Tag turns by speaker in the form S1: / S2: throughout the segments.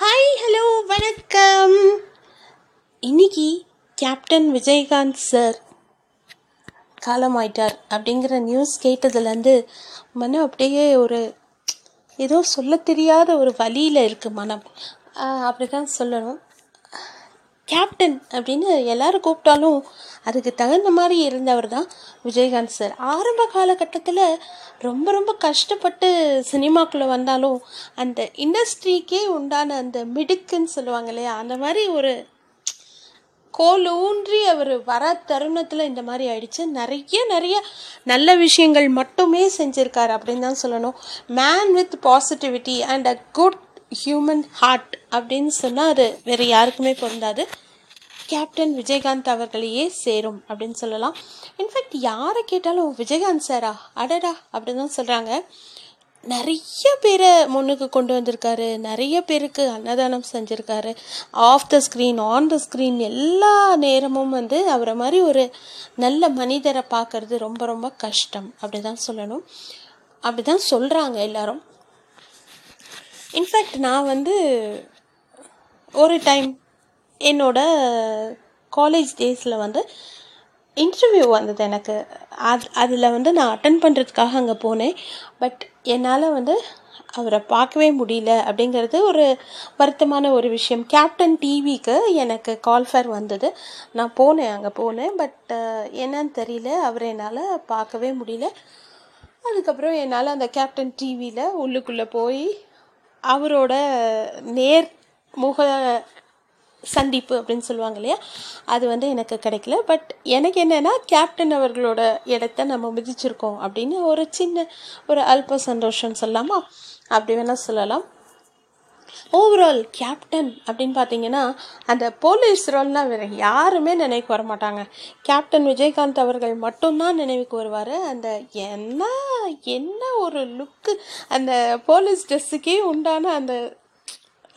S1: Hi hello வணக்கம். இன்னைக்கு captain Vijayakanth sir காலமாயிட்டார் அப்படிங்கிற நியூஸ் கேட்டதுலேருந்து மனம் அப்படியே ஒரு ஏதோ சொல்ல தெரியாத ஒரு வழியில் இருக்குது மனம். அப்படி தான் சொல்லணும். கேப்டன் அப்படின்னு எல்லோரும் கூப்பிட்டாலும் அதுக்கு தகுந்த மாதிரி இருந்தவர் தான் விஜயகாந்த் சார். ஆரம்ப காலகட்டத்தில் ரொம்ப ரொம்ப கஷ்டப்பட்டு சினிமாக்குள்ளே வந்தாலும் அந்த இண்டஸ்ட்ரிக்கே உண்டான அந்த மிடுக்குன்னு சொல்லுவாங்க இல்லையா? அந்த மாதிரி ஒரு கோல் ஊன்றி அவர் வர தருணத்தில் இந்த மாதிரி ஆயிடுச்சு. நிறைய நிறைய நல்ல விஷயங்கள் மட்டுமே செஞ்சுருக்காரு அப்படின்னு தான் சொல்லணும். Man with positivity and a good human heart அப்படின்னு சொன்னால் அது வேறு யாருக்குமே பொருந்தாது. கேப்டன் விஜயகாந்த் அவர்களையே சேரும் அப்படின்னு சொல்லலாம். இன்ஃபேக்ட் யாரை கேட்டாலும் விஜயகாந்த் சாரா அடடா அப்படின்னு தான் சொல்கிறாங்க நிறைய பேரை முன்னுக்கு கொண்டு வந்திருக்காரு. நிறைய பேருக்கு அன்னதானம் செஞ்சுருக்காரு. Off the screen on the screen எல்லா நேரமும் வந்து அவரை மாதிரி ஒரு நல்ல மனிதரை பார்க்கறது ரொம்ப ரொம்ப கஷ்டம். அப்படி தான் சொல்லணும். அப்படி தான் சொல்கிறாங்க எல்லாரும். இன்ஃபேக்ட் நான் வந்து ஒரு டைம் என்னோட காலேஜ் டேஸில் வந்து இன்டர்வியூ வந்தது எனக்கு. அது அதில் வந்து நான் அட்டன் பண்ணுறதுக்காக அங்கே போனேன். பட் என்னால் வந்து அவரை பார்க்கவே முடியல அப்படிங்கிறது ஒரு வருத்தமான ஒரு விஷயம். கேப்டன் டிவிக்கு எனக்கு கால்ஃபர் வந்தது. நான் போனேன் அங்கே போனேன். பட் என்னன்னு தெரியல. அவரை என்னால் பார்க்கவே முடியல. அதுக்கப்புறம் என்னால் அந்த கேப்டன் டிவியில் உள்ளுக்குள்ளே போய் அவரோட நேர் முக சந்திப்பு அப்படின்னு சொல்லுவாங்க இல்லையா? அது வந்து எனக்கு கிடைக்கல. பட் எனக்கு என்னென்னா கேப்டன் அவர்களோட இடத்த நம்ம மிதிச்சிருக்கோம் அப்படின்னு ஒரு சின்ன ஒரு அல்ப சந்தோஷம் சொல்லாமா அப்படி வேணால் சொல்லலாம். ஓவரால் கேப்டன் அப்படின்னு பார்த்தீங்கன்னா அந்த போலீஸ் ரோல்னால் வேறு யாருமே நினைவுக்கு வர மாட்டாங்க. கேப்டன் விஜயகாந்த் அவர்கள் மட்டும்தான் நினைவுக்கு வருவார். அந்த என்ன என்ன ஒரு லுக்கு அந்த போலீஸ் ட்ரெஸ்ஸுக்கே உண்டான அந்த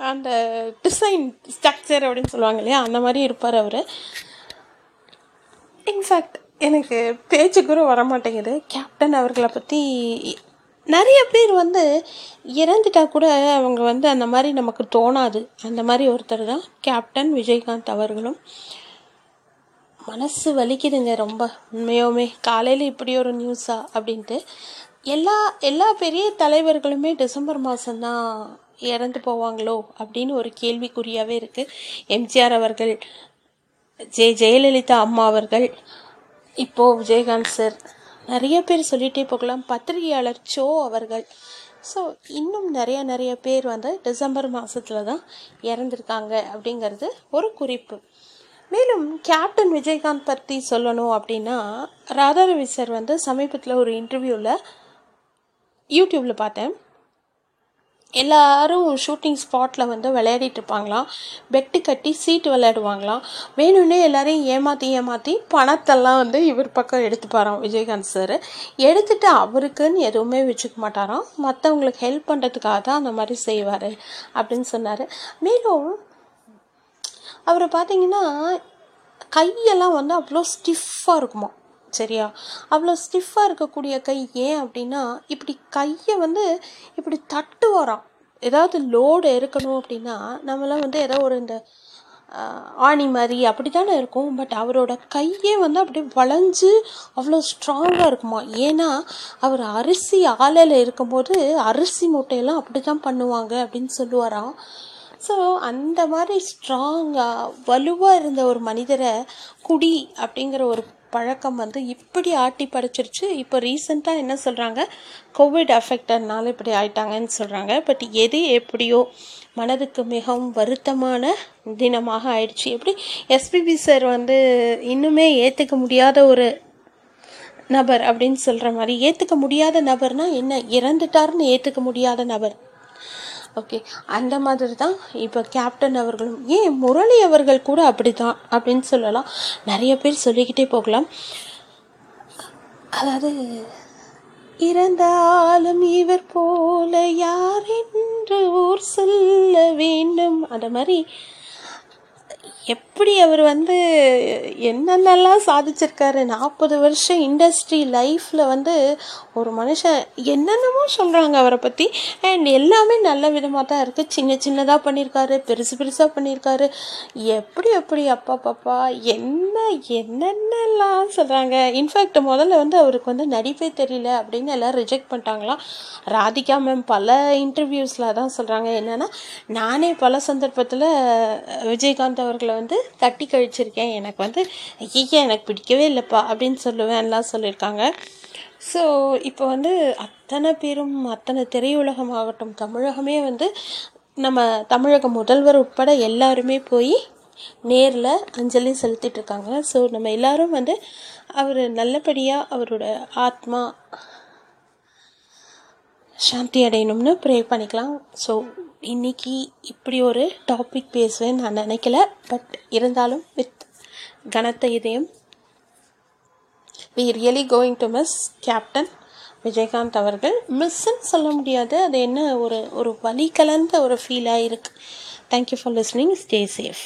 S1: அந்த டிசைன் ஸ்ட்ரக்சர் அப்படின்னு சொல்லுவாங்க இல்லையா அந்த மாதிரி இருப்பார் அவர். இன்ஃபேக்ட் எனக்கு பேச்சு கூட வர மாட்டேங்குது கேப்டன் அவர்களை பற்றி நிறைய பேர் வந்து இறந்துட்டா கூட அவங்க வந்து அந்த மாதிரி நமக்கு தோணாது. அந்த மாதிரி ஒருத்தர் தான் கேப்டன் விஜயகாந்த் அவர்களும். மனசு வலிக்குதுங்க ரொம்ப உண்மையோமே காலையில் இப்படி ஒரு நியூஸா அப்படின்ட்டு. எல்லா எல்லா பெரிய தலைவர்களுமே டிசம்பர் மாதம்தான் இறந்து போவாங்களோ அப்படின்னு ஒரு கேள்விக்குறியாகவே இருக்குது எம்ஜிஆர் அவர்கள் ஜெ ஜெயலலிதா அம்மா அவர்கள் இப்போது விஜயகாந்த் சார் நிறைய பேர் சொல்லிகிட்டே போகலாம். பத்திரிகையாளர் சோ அவர்கள். ஸோ இன்னும் நிறைய நிறைய பேர் வந்து டிசம்பர் மாதத்தில் தான் இறந்துருக்காங்க அப்படிங்கிறது ஒரு குறிப்பு. மேலும் கேப்டன் விஜயகாந்த் பற்றி சொல்லணும் அப்படின்னா ராதாரவி சார் வந்து சமீபத்தில் ஒரு இன்டர்வியூவில் யூடியூப்பில் பார்த்தேன். எல்லாரும் ஷூட்டிங் ஸ்பாட்டில் வந்து விளையாடிட்டு இருப்பாங்களாம். பெட்டு கட்டி சீட்டு விளையாடுவாங்களாம். வேணும்னே எல்லாரையும் ஏமாற்றி ஏமாற்றி பணத்தெல்லாம் வந்து இவர் பக்கம் எடுத்துப்பாராம் விஜயகாந்த் சார் எடுத்துட்டு அவருக்குன்னு எதுவுமே வச்சுக்க மாட்டாராம். மற்றவங்களுக்கு ஹெல்ப் பண்ணுறதுக்காக தான் அந்த மாதிரி செய்வார் அப்படின்னு சொன்னார். மேலும் அவரை பார்த்தீங்கன்னா கையெல்லாம் வந்து அவ்வளோ ஸ்டிஃபாக இருக்குமா சரியா? அவ்வளோ ஸ்டிஃபாக இருக்கக்கூடிய கை ஏன் அப்படின்னா இப்படி கையை வந்து இப்படி தட்டுவாராம் ஏதாவது லோடு இருக்கணும் அப்படின்னா நம்மளாம் வந்து ஏதோ ஒரு இந்த ஆணி மாதிரி அப்படி தானே இருக்கும். பட் அவரோட கையே வந்து அப்படியே வளைஞ்சு அவ்வளோ ஸ்ட்ராங்காக இருக்குமா? ஏன்னா அவர் அரிசி ஆலையில் இருக்கும்போது அரிசி மூட்டையெல்லாம் அப்படி தான் பண்ணுவாங்க அப்படின்னு சொல்லுவாராம் ஸோ அந்த மாதிரி ஸ்ட்ராங்காக வலுவாக இருந்த ஒரு மனிதரை குடி அப்படிங்கிற ஒரு பழக்கம் வந்து இப்படி ஆட்டி படைச்சிருச்சு இப்போ ரீசெண்டாக என்ன சொல்கிறாங்க கோவிட் அஃபெக்டர்னால இப்படி ஆயிட்டாங்கன்னு சொல்கிறாங்க பட் எது எப்படியோ மனதுக்கு மிகவும் வருத்தமான தினமாக ஆயிடுச்சு. எப்படி? எஸ்பிபி சார் வந்து இன்னுமே ஏற்றுக்க முடியாத ஒரு நபர் அப்படின்னு சொல்கிற மாதிரி. ஏற்றுக்க முடியாத நபர்னால் என்ன? இறந்துட்டாருன்னு ஏற்றுக்க முடியாத நபர். ஓகே அந்த மாதிரி தான் இப்போ கேப்டன் அவர்களும் ஏன் முரளி அவர்கள் கூட அப்படி தான் அப்படின்னு சொல்லலாம். நிறைய பேர் சொல்லிக்கிட்டே போகலாம். அதாவது இறந்தாலும் இவர் போல யார் என்று ஊர் சொல்ல வேண்டும். அந்த மாதிரி எப்படி அவர் வந்து என்னென்னலாம் சாதிச்சிருக்காரு? நாற்பது வருஷம் இண்டஸ்ட்ரி லைஃப்பில் வந்து ஒரு மனுஷன் என்னென்னமோ சொல்கிறாங்க அவரை பற்றி அண்ட் எல்லாமே நல்ல விதமாக தான் இருக்குது சின்ன சின்னதாக பண்ணியிருக்காரு பெருசு பெருசாக பண்ணியிருக்காரு எப்படி எப்படி அப்பா பாப்பா என்ன என்னென்னலாம் சொல்கிறாங்க இன்ஃபேக்ட் முதல்ல வந்து அவருக்கு வந்து நடிப்பே தெரியல அப்படின்னு எல்லாம் ரிஜெக்ட் பண்ணிட்டாங்களாம். ராதிகா மேம் பல இன்டர்வியூஸில் தான் சொல்கிறாங்க என்னென்னா நானே பல சந்தர்ப்பத்தில் விஜயகாந்த் அவர்களை வந்து தட்டி கழிச்சிருக்கேன். எனக்கு வந்து ஐயா எனக்கு பிடிக்கவே இல்லைப்பா அப்படின்னு சொல்லுவேன்லாம் சொல்லியிருக்காங்க. ஸோ இப்போ வந்து அத்தனை பேரும் அத்தனை திரையுலகமாகட்டும் தமிழகமே வந்து நம்ம தமிழக முதல்வர் உட்பட எல்லாருமே போய் நேரில் அஞ்சலி செலுத்திட்டு இருக்காங்க. ஸோ நம்ம எல்லாரும் வந்து அவர் நல்லபடியாக அவரோட ஆத்மா சாந்தி அடையணும்னு ப்ரே பண்ணிக்கலாம். ஸோ இன்னைக்கு இப்படி ஒரு டாபிக் பேசுவேன்னு நான் நினைக்கல. பட் இருந்தாலும் வித் கனத்த இதயம் we really going to miss captain Vijayakanth அவர்கள். மிஸ்ன்னு சொல்ல முடியாது. அது என்ன ஒரு ஒரு வலி கலந்த ஒரு ஃபீலாக இருக்குது thank you for listening stay safe